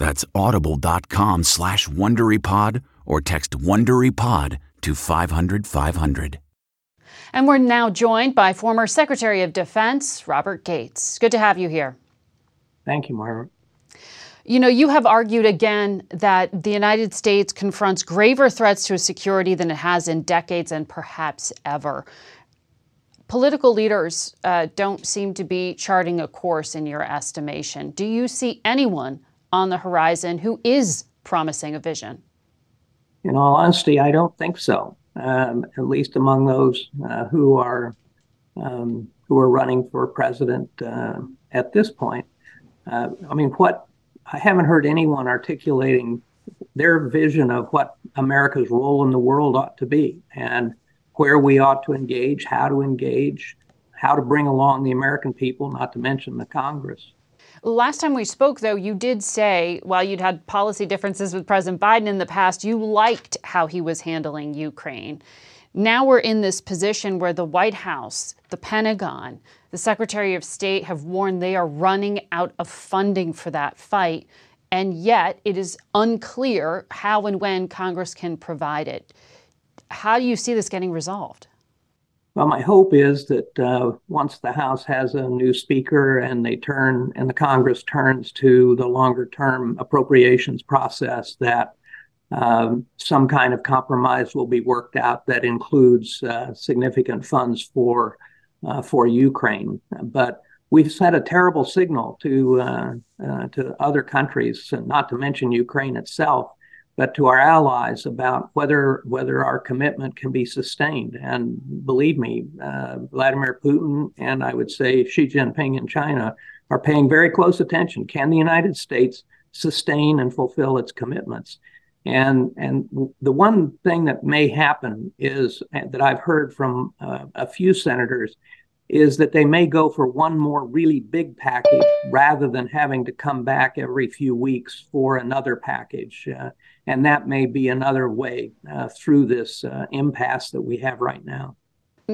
That's audible.com slash WonderyPod or text WonderyPod to 500 500. And we're now joined by former Secretary of Defense Robert Gates. Good to have you here. Thank you, Margaret. You know, you have argued again that the United States confronts graver threats to its security than it has in decades and perhaps ever. Political leaders uh, don't seem to be charting a course in your estimation. Do you see anyone on the horizon who is promising a vision? In all honesty, I don't think so. Um, at least among those uh, who are um, who are running for president uh, at this point. Uh, I mean, what I haven't heard anyone articulating their vision of what America's role in the world ought to be and where we ought to engage, how to engage, how to bring along the American people, not to mention the Congress. Last time we spoke, though, you did say, while you'd had policy differences with President Biden in the past, you liked how he was handling Ukraine. Now we're in this position where the White House, the Pentagon, the Secretary of State have warned they are running out of funding for that fight, and yet it is unclear how and when Congress can provide it. How do you see this getting resolved? Well, my hope is that uh, once the House has a new speaker and they turn and the Congress turns to the longer term appropriations process, that um, some kind of compromise will be worked out that includes uh, significant funds for uh, for Ukraine. But we've sent a terrible signal to uh, uh, to other countries, not to mention Ukraine itself, but to our allies about whether whether our commitment can be sustained. And believe me, uh, Vladimir Putin and I would say Xi Jinping in China are paying very close attention. Can the United States sustain and fulfill its commitments? And and the one thing that may happen is that I've heard from uh, a few senators is that they may go for one more really big package rather than having to come back every few weeks for another package. Uh, and that may be another way uh, through this uh, impasse that we have right now.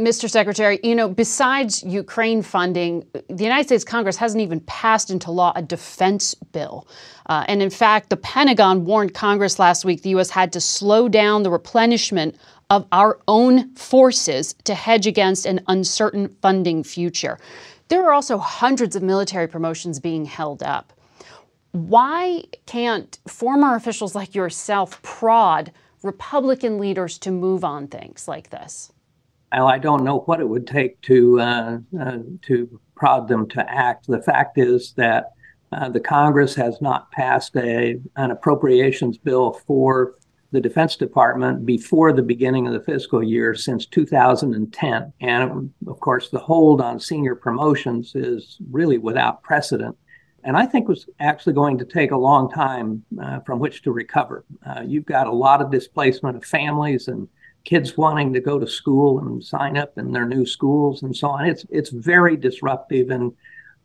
Mr. Secretary, you know, besides Ukraine funding, the United States Congress hasn't even passed into law a defense bill. Uh, and in fact, the Pentagon warned Congress last week the U.S. had to slow down the replenishment of our own forces to hedge against an uncertain funding future. There are also hundreds of military promotions being held up. Why can't former officials like yourself prod Republican leaders to move on things like this? Well, I don't know what it would take to uh, uh, to prod them to act. The fact is that uh, the Congress has not passed a an appropriations bill for the Defense Department before the beginning of the fiscal year since 2010. And of course, the hold on senior promotions is really without precedent. and I think was actually going to take a long time uh, from which to recover. Uh, you've got a lot of displacement of families and kids wanting to go to school and sign up in their new schools and so on. It's it's very disruptive, and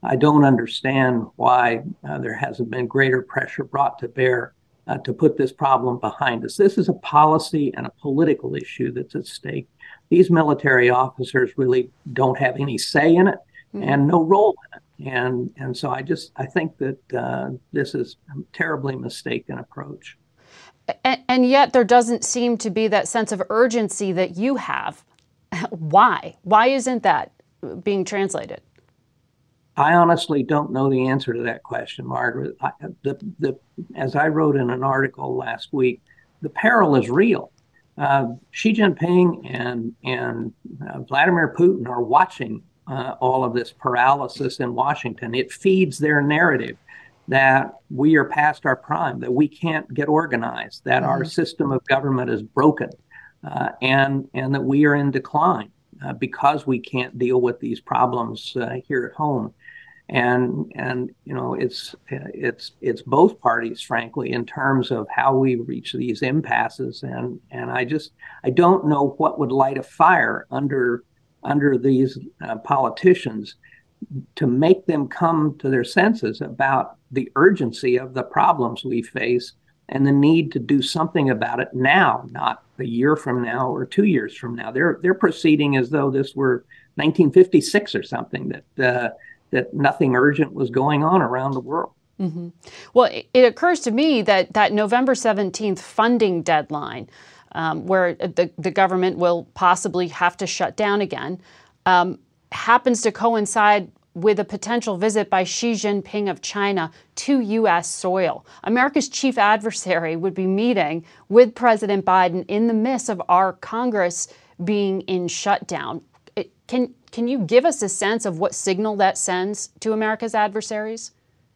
I don't understand why uh, there hasn't been greater pressure brought to bear uh, to put this problem behind us. This is a policy and a political issue that's at stake. These military officers really don't have any say in it mm-hmm. and no role in it and and so I just I think that uh, this is a terribly mistaken approach. And, and, yet there doesn't seem to be that sense of urgency that you have. Why? Why isn't that being translated? I honestly don't know the answer to that question, Margaret. I, the, the, as I wrote in an article last week, the peril is real. Uh, Xi Jinping and and uh, Vladimir Putin are watching uh, all of this paralysis in Washington. It feeds their narrative that we are past our prime, that we can't get organized, that mm-hmm. our system of government is broken, uh, and and that we are in decline uh, because we can't deal with these problems uh, here at home. And and you know it's it's it's both parties, frankly, in terms of how we reach these impasses. And and I just I don't know what would light a fire under under these uh, politicians to make them come to their senses about the urgency of the problems we face and the need to do something about it now, not a year from now or two years from now. They're they're proceeding as though this were 1956 or something that uh, that nothing urgent was going on around the world. Mm-hmm. Well, it occurs to me that that November 17th funding deadline um, where the, the government will possibly have to shut down again, um, happens to coincide with a potential visit by Xi Jinping of China to U.S. soil. America's chief adversary would be meeting with President Biden in the midst of our Congress being in shutdown. Can, can you give us a sense of what signal that sends to America's adversaries?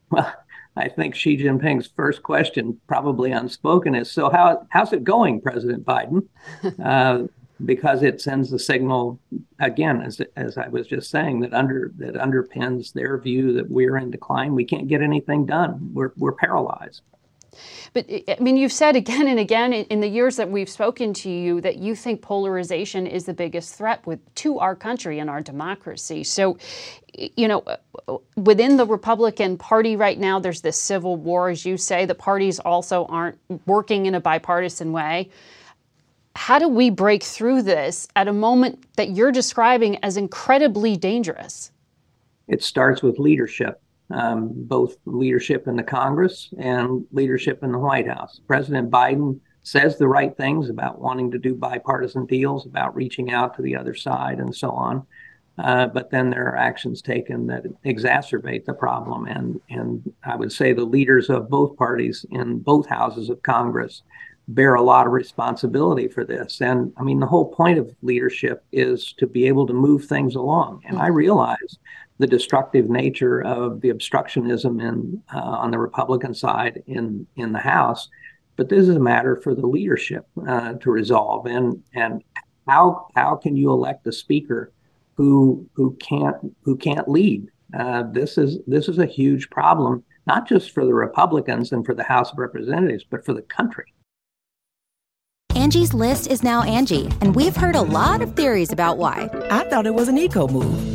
Well, I think Xi Jinping's first question, probably unspoken, is so how how's it going, President Biden? uh, because it sends the signal again, as as I was just saying, that under that underpins their view that we're in decline. We can't get anything done. We're we're paralyzed. But eh, I mean, you've said again and again in the years that we've spoken to you that you think polarization is the biggest threat with to our country and our democracy. So, you know, uh, within the Republican Party right now, there's this civil war, as you say. The parties also aren't working in a bipartisan way. How do we break through this at a moment that you're describing as incredibly dangerous? It starts with leadership um, both leadership in the Congress and leadership in the White House. President Biden says the right things about wanting to do bipartisan deals, about reaching out to the other side, and so on. Uh, but then there are actions taken that exacerbate the problem. And, and I would say the leaders of both parties in both houses of Congress bear a lot of responsibility for this. And I mean, the whole point of leadership is to be able to move things along. And I realize the destructive nature of the obstructionism in uh, on the Republican side in in the House. But this is a matter for the leadership uh, to resolve. And and how how can you elect a speaker who who can't who can't lead? Uh, this is this is a huge problem, not just for the Republicans and for the House of Representatives, but for the country. Angie's list is now Angi, and we've heard a lot of theories about why. I thought it was an eco move.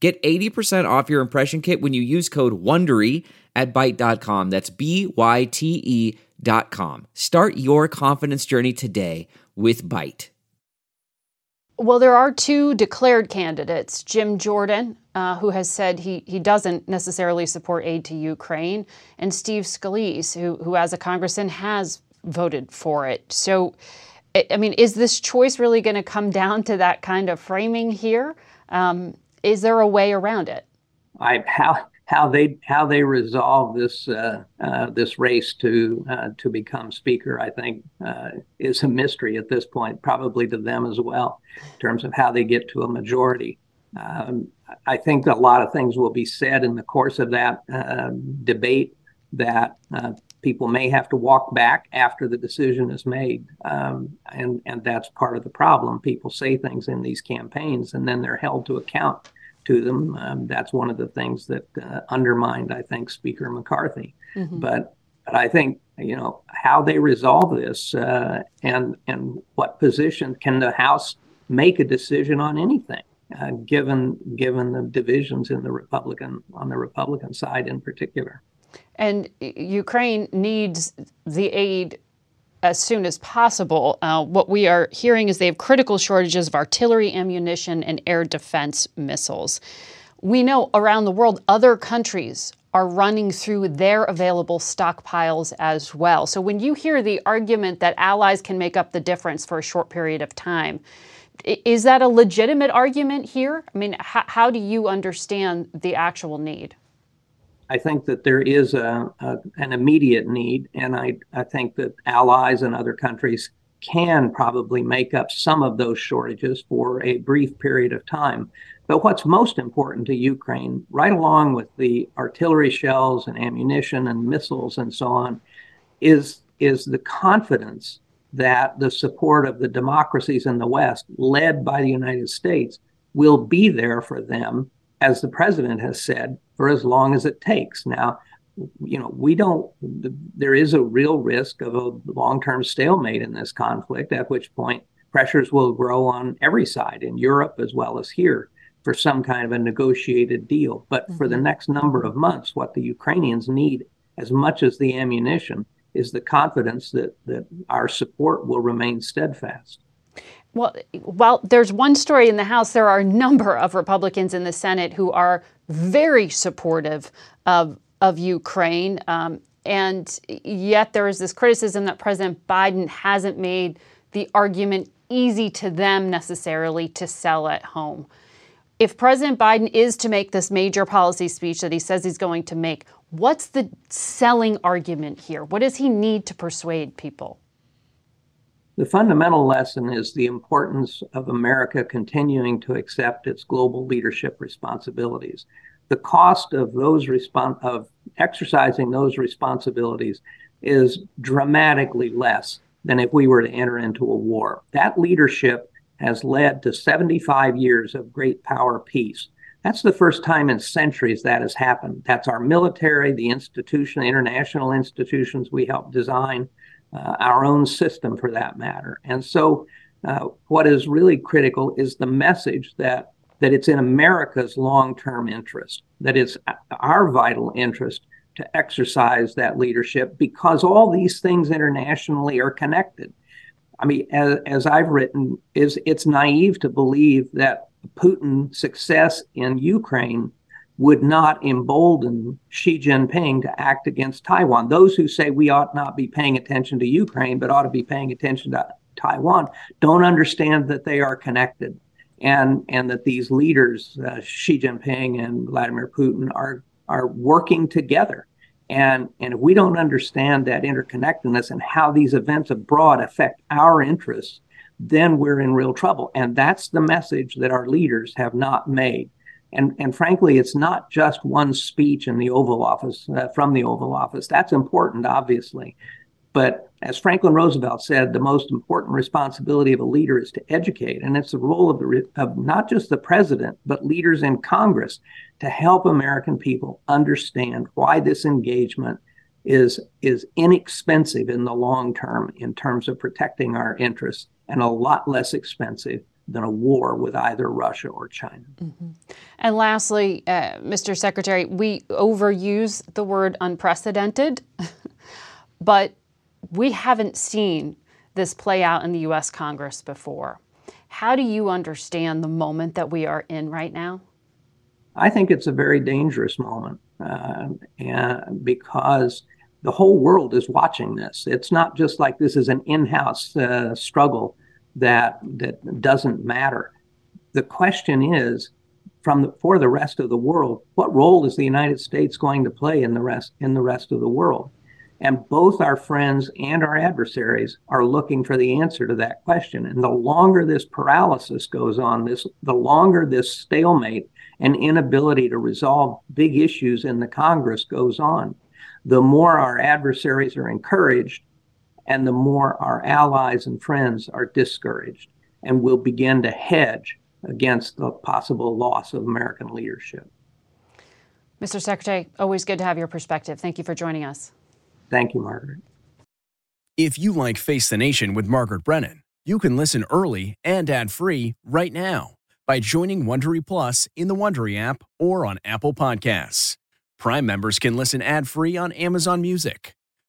Get 80% off your impression kit when you use code WONDERY at Byte.com. That's B-Y-T-E Byte.com. Start your confidence journey today with Byte. Well, there are two declared candidates Jim Jordan, uh, who has said he, he doesn't necessarily support aid to Ukraine, and Steve Scalise, who, who, as a congressman, has voted for it. So, I mean, is this choice really going to come down to that kind of framing here? Um, is there a way around it? I, how how they how they resolve this uh, uh, this race to uh, to become speaker, I think, uh, is a mystery at this point, probably to them as well, in terms of how they get to a majority. Um, I think a lot of things will be said in the course of that um, debate that uh, people may have to walk back after the decision is made, um, and and that's part of the problem. People say things in these campaigns, and then they're held to account to them. Um, that's one of the things that uh, undermined, I think, Speaker McCarthy. Mm-hmm. But but I think you know how they resolve this uh, and and what position can the House make a decision on anything, uh, given given the divisions in the Republican on the Republican side in particular. And Ukraine needs the aid as soon as possible. Uh, what we are hearing is they have critical shortages of artillery, ammunition, and air defense missiles. We know around the world, other countries are running through their available stockpiles as well. So when you hear the argument that allies can make up the difference for a short period of time, is that a legitimate argument here? I mean, how, how do you understand the actual need? I think that there is a, a, an immediate need, and I, I think that allies and other countries can probably make up some of those shortages for a brief period of time. But what's most important to Ukraine, right along with the artillery shells and ammunition and missiles and so on, is, is the confidence that the support of the democracies in the West, led by the United States, will be there for them, as the president has said, for as long as it takes. Now, you know, we don't, there is a real risk of a long term stalemate in this conflict, at which point pressures will grow on every side in Europe as well as here for some kind of a negotiated deal. But mm-hmm. for the mm-hmm. next number of months, what the Ukrainians need, as much as the ammunition, is the confidence that, that our support will remain steadfast. Well, while there's one story in the House, there are a number of Republicans in the Senate who are very supportive of, of Ukraine. Um, and yet there is this criticism that President Biden hasn't made the argument easy to them necessarily to sell at home. If President Biden is to make this major policy speech that he says he's going to make, what's the selling argument here? What does he need to persuade people? The fundamental lesson is the importance of America continuing to accept its global leadership responsibilities. The cost of those respon- of exercising those responsibilities is dramatically less than if we were to enter into a war. That leadership has led to 75 years of great power peace. That's the first time in centuries that has happened. That's our military, the institution, international institutions we helped design, uh, our own system for that matter. And so, uh, what is really critical is the message that that it's in America's long-term interest, that it's our vital interest to exercise that leadership because all these things internationally are connected. I mean, as, as I've written, is it's naive to believe that Putin's success in Ukraine would not embolden Xi Jinping to act against Taiwan. Those who say we ought not be paying attention to Ukraine, but ought to be paying attention to Taiwan, don't understand that they are connected, and and that these leaders, uh, Xi Jinping and Vladimir Putin, are are working together. And and if we don't understand that interconnectedness and how these events abroad affect our interests, then we're in real trouble. And that's the message that our leaders have not made. And, and frankly, it's not just one speech in the Oval Office, uh, from the Oval Office. That's important, obviously. But as Franklin Roosevelt said, the most important responsibility of a leader is to educate. And it's the role of, the, of not just the president, but leaders in Congress to help American people understand why this engagement is, is inexpensive in the long term in terms of protecting our interests and a lot less expensive than a war with either Russia or China. Mm-hmm. And lastly, uh, Mr. Secretary, we overuse the word unprecedented, but we haven't seen this play out in the US Congress before. How do you understand the moment that we are in right now? I think it's a very dangerous moment uh, and because the whole world is watching this. It's not just like this is an in-house uh, struggle that that doesn't matter. The question is, from the, for the rest of the world, what role is the United States going to play in the rest in the rest of the world? And both our friends and our adversaries are looking for the answer to that question. And the longer this paralysis goes on, this the longer this stalemate and inability to resolve big issues in the Congress goes on, the more our adversaries are encouraged and the more our allies and friends are discouraged and will begin to hedge against the possible loss of American leadership. Mr. Secretary, always good to have your perspective. Thank you for joining us. Thank you, Margaret. If you like Face the Nation with Margaret Brennan, you can listen early and ad-free right now by joining Wondery Plus in the Wondery app or on Apple Podcasts. Prime members can listen ad-free on Amazon Music.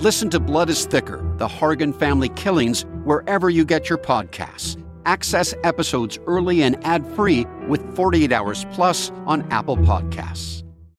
Listen to Blood is Thicker: The Hargan Family Killings wherever you get your podcasts. Access episodes early and ad-free with 48 Hours Plus on Apple Podcasts.